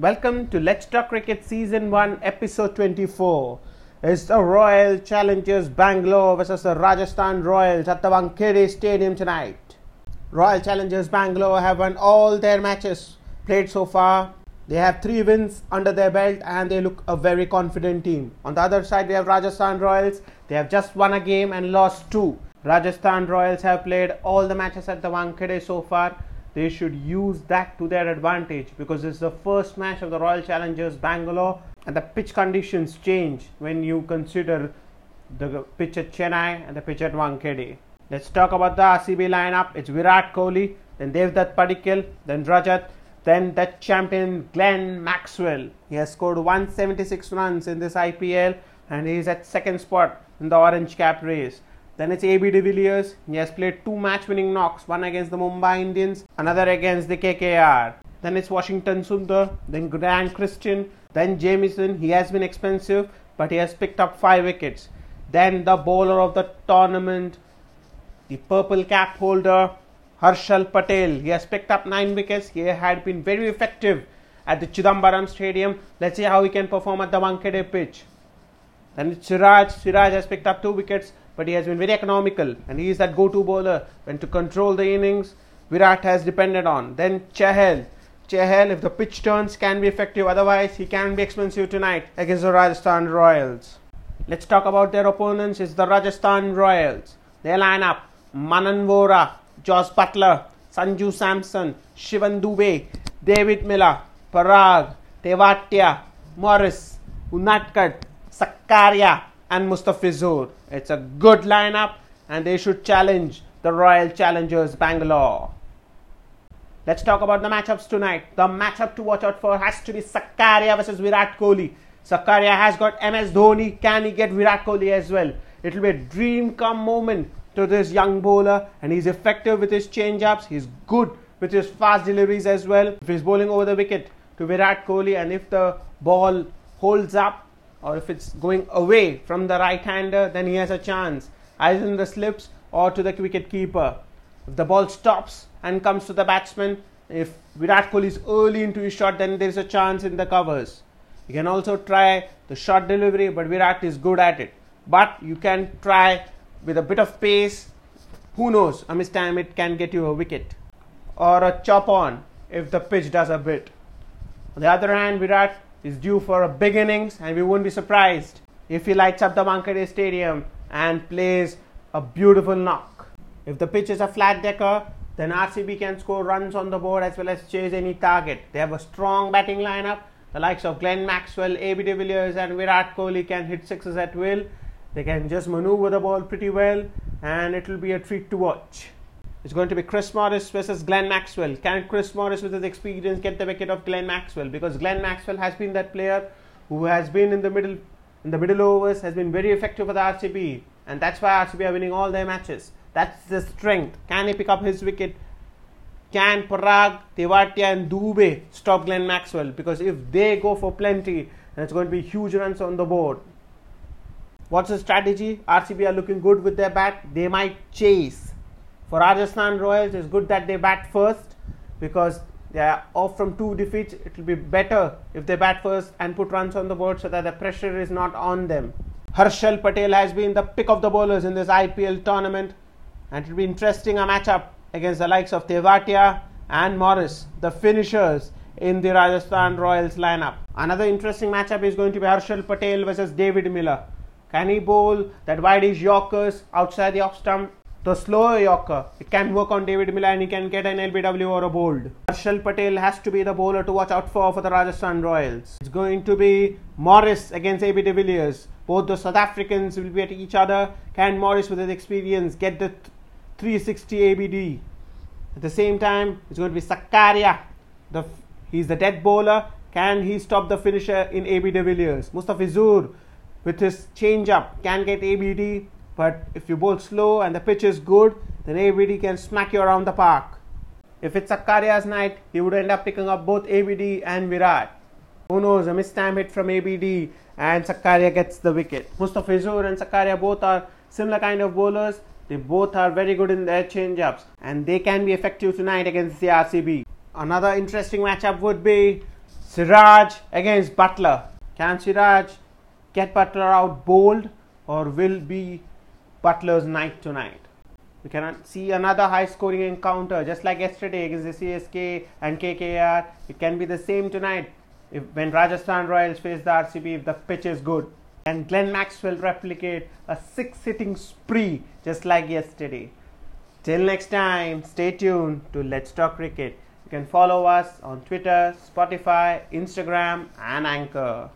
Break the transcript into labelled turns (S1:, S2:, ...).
S1: Welcome to Let's Talk Cricket Season 1, Episode 24. It's the Royal Challengers Bangalore versus the Rajasthan Royals at the Wankhede Stadium tonight. Royal Challengers Bangalore have won all their matches played so far. They have three wins under their belt and they look a very confident team. On the other side, we have Rajasthan Royals. They have just won a game and lost two. Rajasthan Royals have played all the matches at the Wankhede so far they should use that to their advantage because it's the first match of the Royal Challengers Bangalore and the pitch conditions change when you consider the pitch at Chennai and the pitch at Wankhede. Let's talk about the RCB lineup. It's Virat Kohli, then Devdutt Padikkal, then Rajat, then the champion Glenn Maxwell. He has scored 176 runs in this IPL and he is at second spot in the orange cap race. Then it's AB de Villiers. He has played two match winning knocks, one against the Mumbai Indians, another against the KKR. Then it's Washington Sundar, then Grant Christian, then Jamieson. He has been expensive, but he has picked up five wickets. Then the bowler of the tournament, the purple cap holder, Harshal Patel. He has picked up nine wickets. He had been very effective at the Chidambaram Stadium. Let's see how he can perform at the Wankhede pitch. Then it's Siraj. Siraj has picked up two wickets but he has been very economical and he is that go-to bowler when to control the innings Virat has depended on. Then Chahal. Chahal, if the pitch turns, can be effective. Otherwise, he can be expensive tonight against the Rajasthan Royals. Let's talk about their opponents. It's the Rajasthan Royals. Their lineup: Manan Vohra, Jos Buttler, Sanju Samson, Shivam Dube, David Miller, Parag, Tewatia, Morris, Unadkat, Sakaria, and Mustafizur. It's a good lineup and they should challenge the Royal Challengers Bangalore. Let's talk about the matchups tonight. The matchup to watch out for has to be Sakaria versus Virat Kohli. Sakaria has got MS Dhoni. Can he get Virat Kohli as well? It will be a dream come moment to this young bowler and he's effective with his change-ups. He's good with his fast deliveries as well. If he's bowling over the wicket to Virat Kohli and if the ball holds up or if it's going away from the right hander, then he has a chance either in the slips or to the wicket keeper. If the ball stops and comes to the batsman, if Virat Kohli is early into his shot, then there is a chance in the covers. You can also try the short delivery, but Virat is good at it. But you can try with a bit of pace. Who knows? A miss time it can get you a wicket or a chop on if the pitch does a bit. On the other hand, Virat is due for a big innings, and we won't be surprised if he lights up the Wankhede Stadium and plays a beautiful knock. If the pitch is a flat decker, then RCB can score runs on the board as well as chase any target. They have a strong batting lineup. The likes of Glenn Maxwell, AB de Villiers, and Virat Kohli can hit sixes at will. They can just maneuver the ball pretty well, and it will be a treat to watch. It's going to be Chris Morris versus Glenn Maxwell. Can Chris Morris, with his experience, get the wicket of Glenn Maxwell? Because Glenn Maxwell has been that player who has been in the middle, in the middle overs, has been very effective for the RCB, and that's why RCB are winning all their matches. That's the strength. Can he pick up his wicket? Can Parag, Tewatia, and Dube stop Glenn Maxwell? Because if they go for plenty, then it's going to be huge runs on the board. What's the strategy? RCB are looking good with their bat. They might chase for Rajasthan Royals, it's good that they bat first because they are off from two defeats. It will be better if they bat first and put runs on the board so that the pressure is not on them. Harshal Patel has been the pick of the bowlers in this IPL tournament, and it will be interesting a matchup against the likes of Tewatia and Morris, the finishers in the Rajasthan Royals lineup. Another interesting matchup is going to be Harshal Patel versus David Miller. Can he bowl that wide edge Yorkers outside the off stump the slower Yorker. It can work on David Miller and he can get an LBW or a bowled. Harshal Patel has to be the bowler to watch out for for the Rajasthan Royals. It's going to be Morris against AB de Villiers. Both the South Africans will be at each other. Can Morris, with his experience, get the 360 ABD? At the same time, it's going to be Sakaria. The, he's the dead bowler. Can he stop the finisher in AB de Villiers? Mustafizur, with his change up, can get ABD but if you bowl slow and the pitch is good, then ABD can smack you around the park. If it's Sakaria's night, he would end up picking up both ABD and Virat. Who knows, a mistime hit from ABD and Sakaria gets the wicket. Mustafizur and Sakaria both are similar kind of bowlers. They both are very good in their change-ups and they can be effective tonight against the RCB. Another interesting matchup would be Siraj against Buttler. Can Siraj get Buttler out bowled or will be Buttler's night tonight? We cannot see another high scoring encounter just like yesterday against the CSK and KKR. It can be the same tonight if when Rajasthan Royals face the RCB if the pitch is good. And Glenn Maxwell replicate a six hitting spree just like yesterday. Till next time, stay tuned to Let's Talk Cricket. You can follow us on Twitter, Spotify, Instagram, and Anchor.